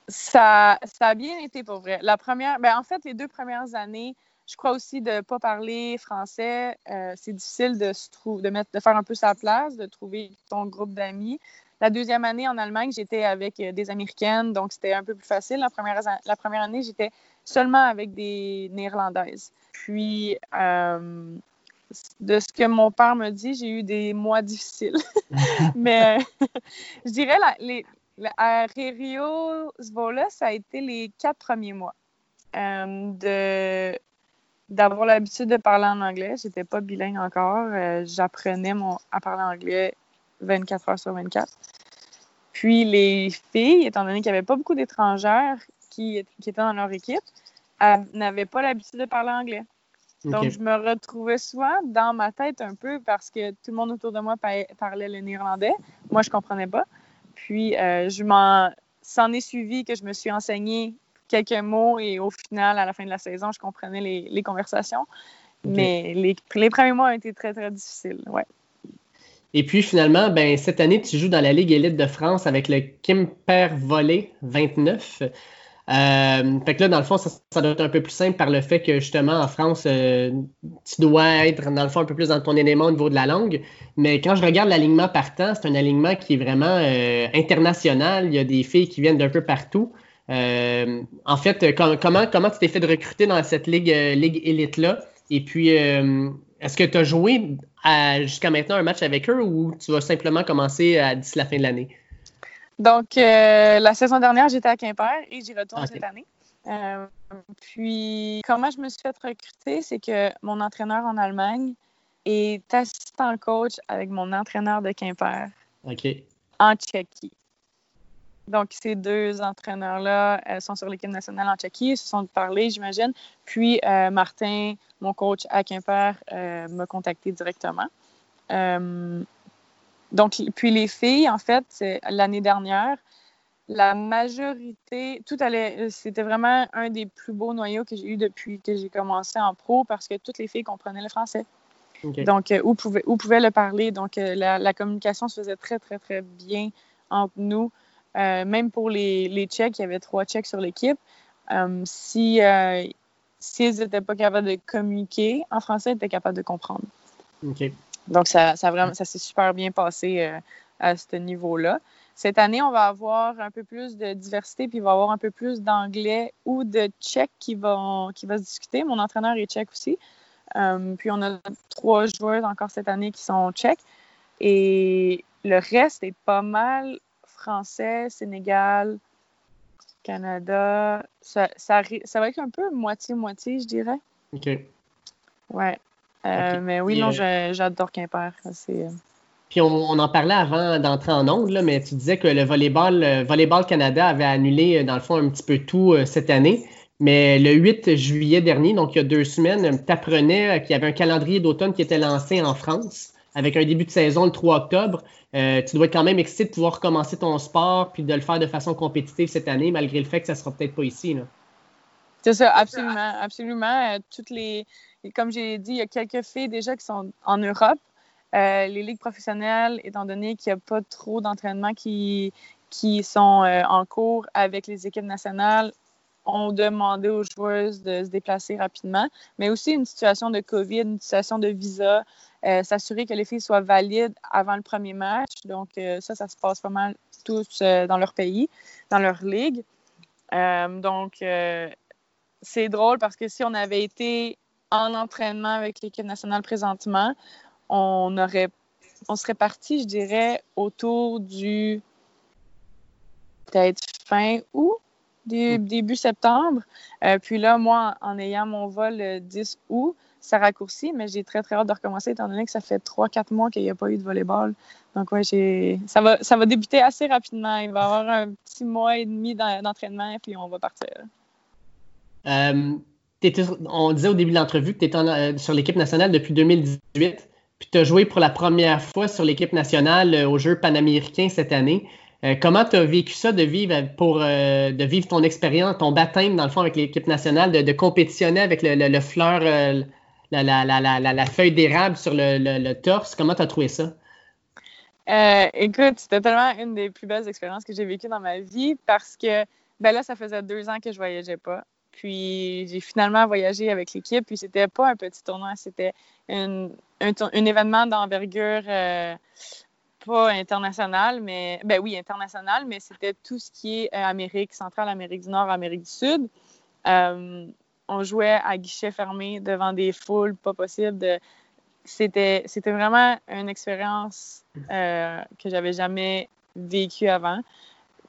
ça, ça a bien été pour vrai. La première, ben, en fait, les deux premières années, je crois aussi de ne pas parler français, euh, c'est difficile de, se de, mettre, de faire un peu sa place, de trouver ton groupe d'amis. La deuxième année en Allemagne, j'étais avec euh, des Américaines, donc c'était un peu plus facile. La première, la première année, j'étais seulement avec des Néerlandaises. Puis, euh, de ce que mon père me dit, j'ai eu des mois difficiles. (laughs) Mais (laughs) je dirais, les, à Rio Zvola, ça a été les quatre premiers mois. de d'avoir l'habitude de parler en anglais. J'étais pas bilingue encore. J'apprenais à parler anglais 24 heures sur 24. Puis les filles, étant donné qu'il n'y avait pas beaucoup d'étrangères qui, étaient dans leur équipe, n'avaient pas l'habitude de parler anglais. Donc, je me retrouvais souvent dans ma tête un peu parce que tout le monde autour de moi parlait le néerlandais. Moi, je ne comprenais pas. Puis, euh, je m'en... s'en est suivi que je me suis enseigné quelques mots et au final, à la fin de la saison, je comprenais les, conversations. Mais les, les, premiers mois ont été très, très difficiles. Ouais. Et puis finalement, ben, cette année, tu joues dans la Ligue élite de France avec le Quimper Volley 29. Euh, fait que là, dans le fond, ça, doit être un peu plus simple par le fait que justement, en France, euh, tu dois être, dans le fond, un peu plus dans ton élément au niveau de la langue. Mais quand je regarde l'alignement partant, c'est un alignement qui est vraiment euh, international. Il y a des filles qui viennent d'un peu partout. En fait, comment, comment tu t'es fait de recruter dans cette ligue, ligue élite-là? Et puis, est-ce que tu as joué jusqu'à maintenant un match avec eux ou tu vas simplement commencer d'ici la fin de l'année? Donc, euh, la saison dernière, j'étais à Quimper et j'y retourne cette année. Euh, puis, comment je me suis fait recruter, c'est que mon entraîneur en Allemagne est assistant coach avec mon entraîneur de Quimper en Tchéquie. Donc, ces deux entraîneurs-là euh, sont sur l'équipe nationale en Tchéquie, ils se sont parlé, j'imagine. Puis, Martin, mon coach à Quimper, m'a contacté directement. Donc, puis les filles, en fait, l'année dernière, la majorité, tout allait, c'était vraiment un des plus beaux noyaux que j'ai eu depuis que j'ai commencé en pro parce que toutes les filles comprenaient le français. Donc, euh, où, pouvait, où pouvaient le parler? Donc, euh, la, communication se faisait très, très, très bien entre nous. Euh, même pour les, les Tchèques, il y avait trois Tchèques sur l'équipe. si, si n'étaient pas capables de communiquer en français, ils étaient capables de comprendre. Donc, ça, ça, vraiment, ça s'est super bien passé euh, à ce niveau-là. Cette année, on va avoir un peu plus de diversité, puis il va y avoir un peu plus d'anglais ou de tchèque qui va, qui va se discuter. Mon entraîneur est tchèque aussi. Euh, puis on a trois joueurs encore cette année qui sont tchèques. Et le reste est pas mal français, Sénégal, Canada. Ça, ça, ça va être un peu moitié-moitié, je dirais. OK. Ouais. Euh, mais oui, non, euh, j'adore Quimper. Euh, Puis on, en parlait avant d'entrer en ondes, mais tu disais que le volleyball, volleyball Canada avait annulé, dans le fond, un petit peu tout cette année. Mais le 8 juillet dernier, donc il y a deux semaines, tu apprenais qu'il y avait un calendrier d'automne qui était lancé en France avec un début de saison le 3 octobre. tu dois être quand même excité de pouvoir recommencer ton sport puis de le faire de façon compétitive cette année, malgré le fait que ça ne sera peut-être pas ici. C'est ça, absolument. Absolument. Toutes les, comme j'ai dit, il y a quelques filles déjà qui sont en Europe. Euh, les ligues professionnelles, étant donné qu'il n'y a pas trop d'entraînements qui, qui sont euh, en cours avec les équipes nationales, ont demandé aux joueuses de se déplacer rapidement, mais aussi une situation de COVID, une situation de visa, euh, s'assurer que les filles soient valides avant le premier match. Donc, ça, ça se passe pas mal tous dans leur pays, dans leur ligue. donc, c'est drôle parce que si on avait été en entraînement avec l'équipe nationale présentement, on aurait on serait parti, je dirais, autour du peut-être fin août, hmm. début septembre. Euh, puis là, moi, en ayant mon vol le 10 août, ça raccourcit, mais j'ai très, très hâte de recommencer étant donné que ça fait 3-4 mois qu'il n'y a pas eu de volleyball. Donc, ouais, j'ai... Ça, va, ça va débuter assez rapidement. Il va y avoir un petit mois et demi d'entraînement, puis on va partir. Euh, on disait au début de l'entrevue que tu étais euh, sur l'équipe nationale depuis 2018, puis tu as joué pour la première fois sur l'équipe nationale euh, aux Jeux panaméricains cette année. Euh, comment tu as vécu ça de vivre pour de vivre ton expérience, ton baptême dans le fond avec l'équipe nationale, de, compétitionner avec le, fleur, la, feuille d'érable sur le, torse? Comment tu as trouvé ça? écoute, c'était tellement une des plus belles expériences que j'ai vécues dans ma vie parce que ben là, ça faisait deux ans que je voyageais pas. Puis j'ai finalement voyagé avec l'équipe. Puis c'était pas un petit tournoi, c'était un, événement d'envergure euh, pas international, mais ben oui, international, mais c'était tout ce qui est euh, Amérique centrale, Amérique du Nord, Amérique du Sud. on jouait à guichet fermé devant des foules pas possible. C'était, c'était vraiment une expérience euh, que j'avais jamais vécue avant.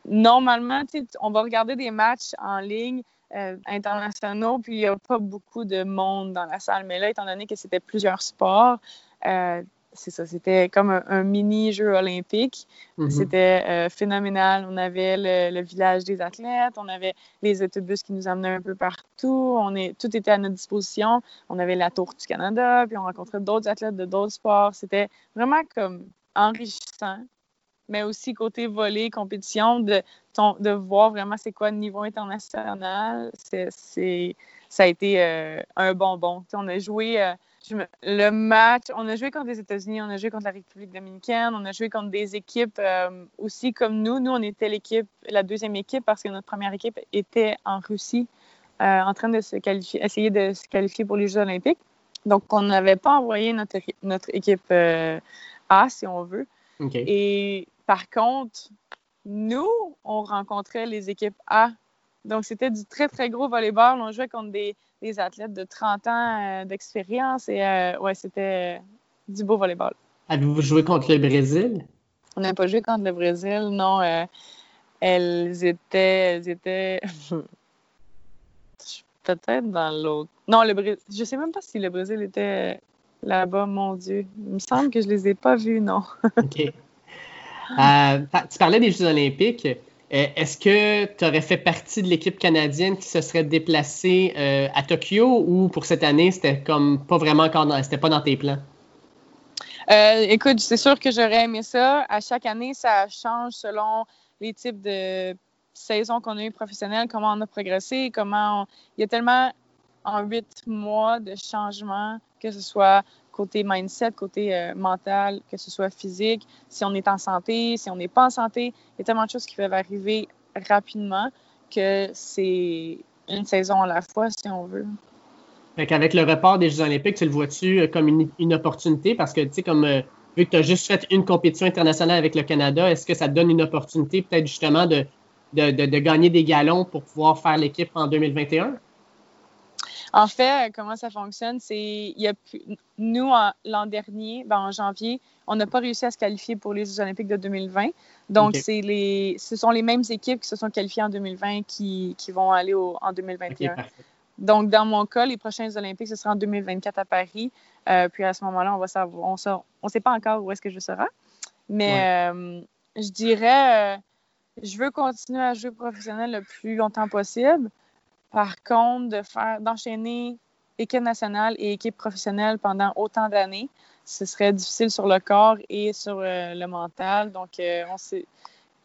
Normalement, on va regarder des matchs en ligne euh, internationaux, puis il n'y a pas beaucoup de monde dans la salle. Mais là, étant donné que c'était plusieurs sports, euh, c'est ça, c'était comme un, mini-jeu olympique. Mm-hmm. C'était euh, phénoménal. On avait le, village des athlètes, on avait les autobus qui nous amenaient un peu partout. On est, tout était à notre disposition. On avait la Tour du Canada, puis on rencontrait d'autres athlètes de d'autres sports. C'était vraiment comme enrichissant, mais aussi côté volley, compétition, de, de voir vraiment c'est quoi le niveau international. C'est, ça a été euh, un bonbon. on a joué... Euh, le match, on a joué contre les États-Unis, on a joué contre la République dominicaine, on a joué contre des équipes euh, aussi comme nous. Nous, on était l'équipe, la deuxième équipe parce que notre première équipe était en Russie en train de se qualifier, essayer de se qualifier pour les Jeux olympiques. Donc, on n'avait pas envoyé notre, notre équipe A, si on veut. Et par contre, nous, on rencontrait les équipes A. Donc, c'était du très, très gros volleyball. On jouait contre des des athlètes de 30 ans euh, d'expérience. Et euh, ouais, c'était euh, du beau volleyball. Avez-vous joué contre le Brésil? On n'a pas joué contre le Brésil, non. elles étaient. Elles étaient... (laughs) Peut-être dans l'autre. Non, le Brésil. Je sais même pas si le Brésil était là-bas, mon Dieu. Il me semble que je les ai pas vus, non. (laughs) OK. tu parlais des Jeux olympiques. Euh, est-ce que tu aurais fait partie de l'équipe canadienne qui se serait déplacée euh, à Tokyo ou pour cette année, c'était comme pas vraiment encore dans, pas dans tes plans? Euh, écoute, c'est sûr que j'aurais aimé ça. À chaque année, ça change selon les types de saisons qu'on a eues professionnelles, comment on a progressé, comment il y a tellement en huit mois de changements, que ce soit côté mindset, côté euh, mental, que ce soit physique, si on est en santé, si on n'est pas en santé. Il y a tellement de choses qui peuvent arriver rapidement que c'est une saison à la fois, si on veut. Avec le report des Jeux olympiques, tu le vois-tu euh, comme une, opportunité? Parce que, tu sais, comme euh, vu que tu as juste fait une compétition internationale avec le Canada, est-ce que ça te donne une opportunité peut-être justement de, de, gagner des galons pour pouvoir faire l'équipe en 2021? En fait, comment ça fonctionne, c'est il y a nous l'an dernier, ben, en janvier, on n'a pas réussi à se qualifier pour les Jeux Olympiques de 2020. Donc c'est les, ce sont les mêmes équipes qui se sont qualifiées en 2020 qui, qui vont aller en 2021. Donc dans mon cas, les prochains Olympiques ce sera en 2024 à Paris. Euh, puis à ce moment-là, on va savoir, on ne sait pas encore où est-ce que je serai, mais euh, je dirais, euh, je veux continuer à jouer professionnel le plus longtemps possible. Par contre, de faire, d'enchaîner équipe nationale et équipe professionnelle pendant autant d'années, ce serait difficile sur le corps et sur euh, le mental. Donc, euh, on sait,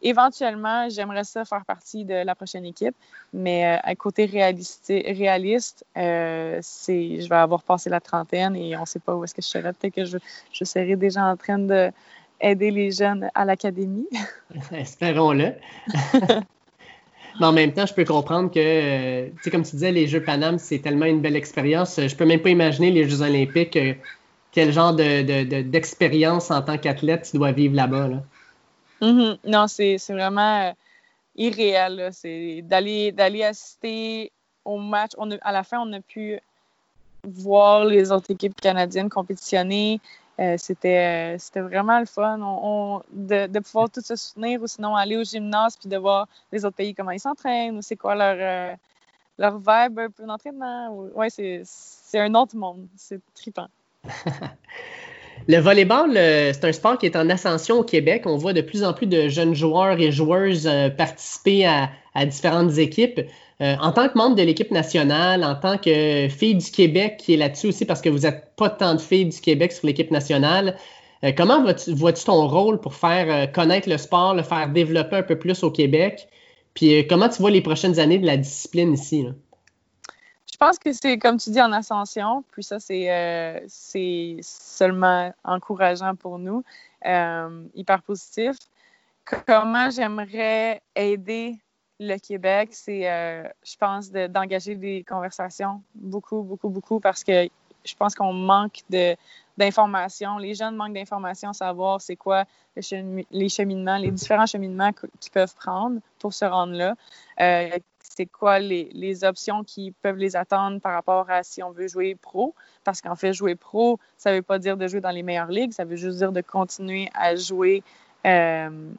éventuellement, j'aimerais ça faire partie de la prochaine équipe, mais euh, à côté réaliste, réaliste c'est, je vais avoir passé la trentaine et on ne sait pas où est-ce que je serai. Peut-être que je, je serai déjà en train d'aider les jeunes à l'académie. (laughs) Espérons-le. (laughs) Mais en même temps, je peux comprendre que, euh, tu sais, comme tu disais, les Jeux Paname, c'est tellement une belle expérience. Je peux même pas imaginer les Jeux Olympiques, euh, quel genre d'expérience de, en tant qu'athlète tu dois vivre là-bas. Là. Mm-hmm. Non, c'est vraiment euh, irréel. C'est d'aller assister au match. On à la fin, on a pu voir les autres équipes canadiennes compétitionner. Euh, c'était, c'était vraiment le fun de, pouvoir tout se soutenir ou sinon aller au gymnase puis de voir les autres pays comment ils s'entraînent ou c'est quoi leur, euh, leur vibe un peu d'entraînement. Ouais, c'est, c'est un autre monde. C'est trippant. (laughs) Le volleyball, euh, c'est un sport qui est en ascension au Québec. On voit de plus en plus de jeunes joueurs et joueuses participer à différentes équipes. Euh, en tant que membre de l'équipe nationale, en tant que fille du Québec qui est là-dessus aussi, parce que vous n'êtes pas tant de filles du Québec sur l'équipe nationale, euh, comment vois-tu ton rôle pour faire euh, connaître le sport, le faire développer un peu plus au Québec? Puis comment tu vois les prochaines années de la discipline ici? Je pense que c'est, comme tu dis, en ascension. Puis ça, c'est, c'est seulement encourageant pour nous, hyper positif. Comment j'aimerais aider le Québec, c'est, euh, je pense, d'engager des conversations beaucoup, beaucoup, beaucoup, parce que je pense qu'on manque d'informations. Les jeunes manquent d'informations, savoir c'est quoi les cheminements, les différents cheminements qu'ils peuvent prendre pour se rendre là. Euh, c'est quoi les, les, options qui peuvent les attendre par rapport à si on veut jouer pro? Parce qu'en fait, jouer pro, ça ne veut pas dire de jouer dans les meilleures ligues, ça veut juste dire de continuer à jouer, euh,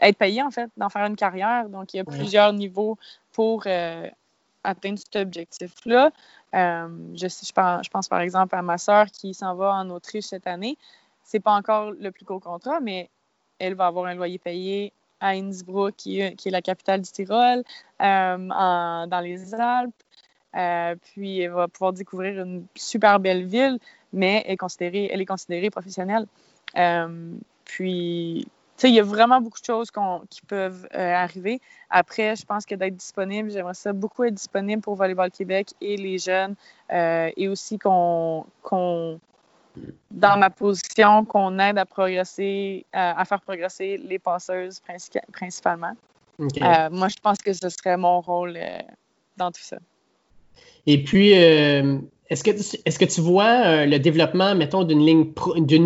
être payé en fait, d'en faire une carrière. Donc, il y a plusieurs niveaux pour euh, atteindre cet objectif-là. Euh, je, je, pense, je pense par exemple à ma sœur qui s'en va en Autriche cette année. C'est pas encore le plus gros contrat, mais elle va avoir un loyer payé à Innsbruck, qui est, qui est la capitale du Tyrol, euh, dans les Alpes. Euh, puis elle va pouvoir découvrir une super belle ville, mais elle est considérée, elle est considérée professionnelle. Euh, puis, il y a vraiment beaucoup de choses qui peuvent arriver. Après, je pense que d'être disponible, j'aimerais ça beaucoup être disponible pour Volleyball Québec et les jeunes, et aussi qu'on dans ma position, qu'on aide à progresser, à, faire progresser les passeuses principalement. Euh, moi, je pense que ce serait mon rôle euh, dans tout ça. Et puis, euh, est-ce que, tu, vois le développement, mettons, d'une,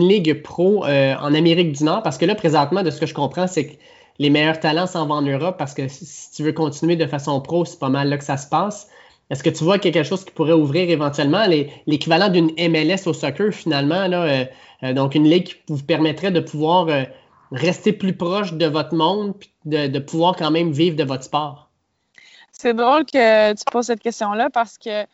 ligue pro en Amérique du Nord? Parce que là, présentement, de ce que je comprends, c'est que les meilleurs talents s'en vont en Europe parce que si tu veux continuer de façon pro, c'est pas mal là que ça se passe. Est-ce que tu vois quelque chose qui pourrait ouvrir éventuellement l'équivalent d'une MLS au soccer finalement, là, euh, euh, donc une ligue qui vous permettrait de pouvoir euh, rester plus proche de votre monde, et de, pouvoir quand même vivre de votre sport? C'est drôle que tu poses cette question-là parce que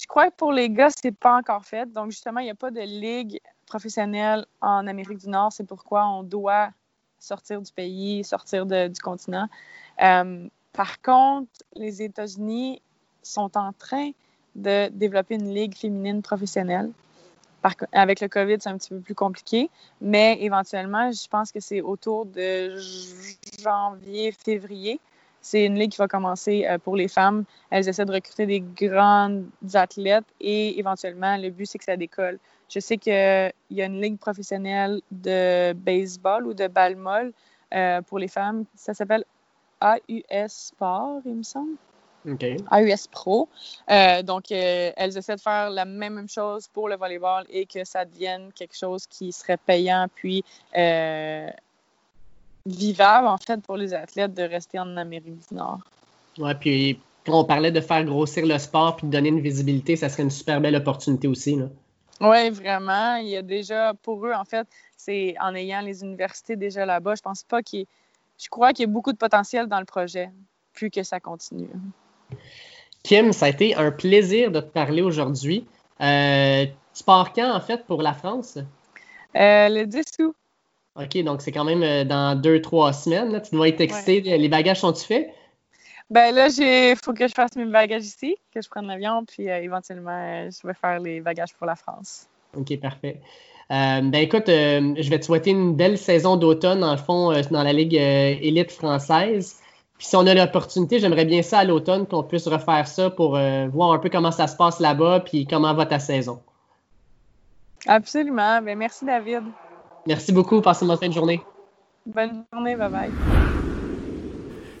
je crois que pour les gars, c'est pas encore fait. Donc justement, il n'y a pas de ligue professionnelle en Amérique du Nord. C'est pourquoi on doit sortir du pays, sortir du continent. par contre, les États-Unis sont en train de développer une ligue féminine professionnelle. avec le COVID, c'est un petit peu plus compliqué, mais éventuellement, je pense que c'est autour de janvier, février. C'est une ligue qui va commencer euh, pour les femmes. Elles essaient de recruter des grandes athlètes et éventuellement, le but, c'est que ça décolle. Je sais qu'il y a une ligue professionnelle de baseball ou de balle molle euh, pour les femmes. Ça s'appelle AUS Sport, il me semble. AUS Pro. Euh, donc, euh, elles essaient de faire la même chose pour le volleyball et que ça devienne quelque chose qui serait payant puis euh, vivable, en fait, pour les athlètes de rester en Amérique du Nord. Oui, puis quand on parlait de faire grossir le sport puis de donner une visibilité, ça serait une super belle opportunité aussi. Oui, vraiment. Il y a déjà, pour eux, en fait, c'est en ayant les universités déjà là-bas, je pense pas qu'il Je crois qu'il y a beaucoup de potentiel dans le projet, plus que ça continue. Kim, ça a été un plaisir de te parler aujourd'hui. Euh, tu pars quand, en fait, pour la France? Euh, le 10 août. OK, donc c'est quand même euh, dans deux, trois semaines. Tu dois être excité. Les bagages sont-tu faits? Ben là, il faut que je fasse mes bagages ici, que je prenne l'avion, puis éventuellement, je vais faire les bagages pour la France. OK, parfait. ben écoute, je vais te souhaiter une belle saison d'automne, dans le fond, dans la Ligue élite française. Puis si on a l'opportunité, j'aimerais bien ça à l'automne qu'on puisse refaire ça pour euh, voir un peu comment ça se passe là-bas puis comment va ta saison. Absolument. Ben, merci David. Merci beaucoup. Passez une bonne journée. Bonne journée. Bye bye.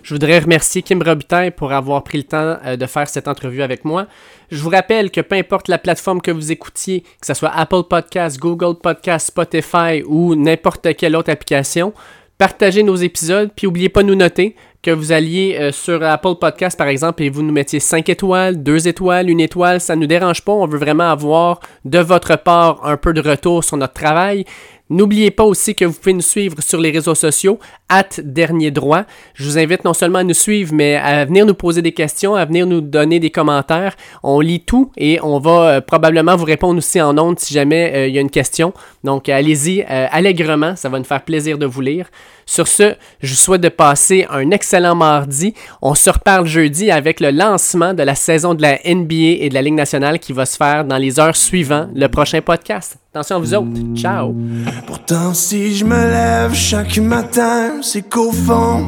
Je voudrais remercier Kim Robitaille pour avoir pris le temps euh, de faire cette entrevue avec moi. Je vous rappelle que peu importe la plateforme que vous écoutiez, que ce soit Apple Podcast, Google Podcast, Spotify ou n'importe quelle autre application, partagez nos épisodes, puis n'oubliez pas de nous noter que vous alliez euh, sur Apple Podcast, par exemple, et vous nous mettiez 5 étoiles, 2 étoiles, 1 étoile, ça ne nous dérange pas. On veut vraiment avoir de votre part un peu de retour sur notre travail. N'oubliez pas aussi que vous pouvez nous suivre sur les réseaux sociaux, at dernier droit. Je vous invite non seulement à nous suivre, mais à venir nous poser des questions, à venir nous donner des commentaires. On lit tout et on va euh, probablement vous répondre aussi en ondes si jamais euh, il y a une question. Donc allez-y allègrement, ça va nous faire plaisir de vous lire. Sur ce, je vous souhaite de passer un excellent mardi. On se reparle jeudi avec le lancement de la saison de la NBA et de la Ligue nationale qui va se faire dans les heures suivantes le prochain podcast. Attention à vous autres. Ciao. Pourtant, si je me lève chaque matin, c'est qu'au fond,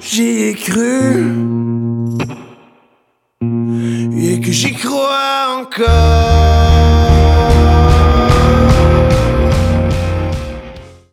j'y ai cru. Et que j'y crois encore.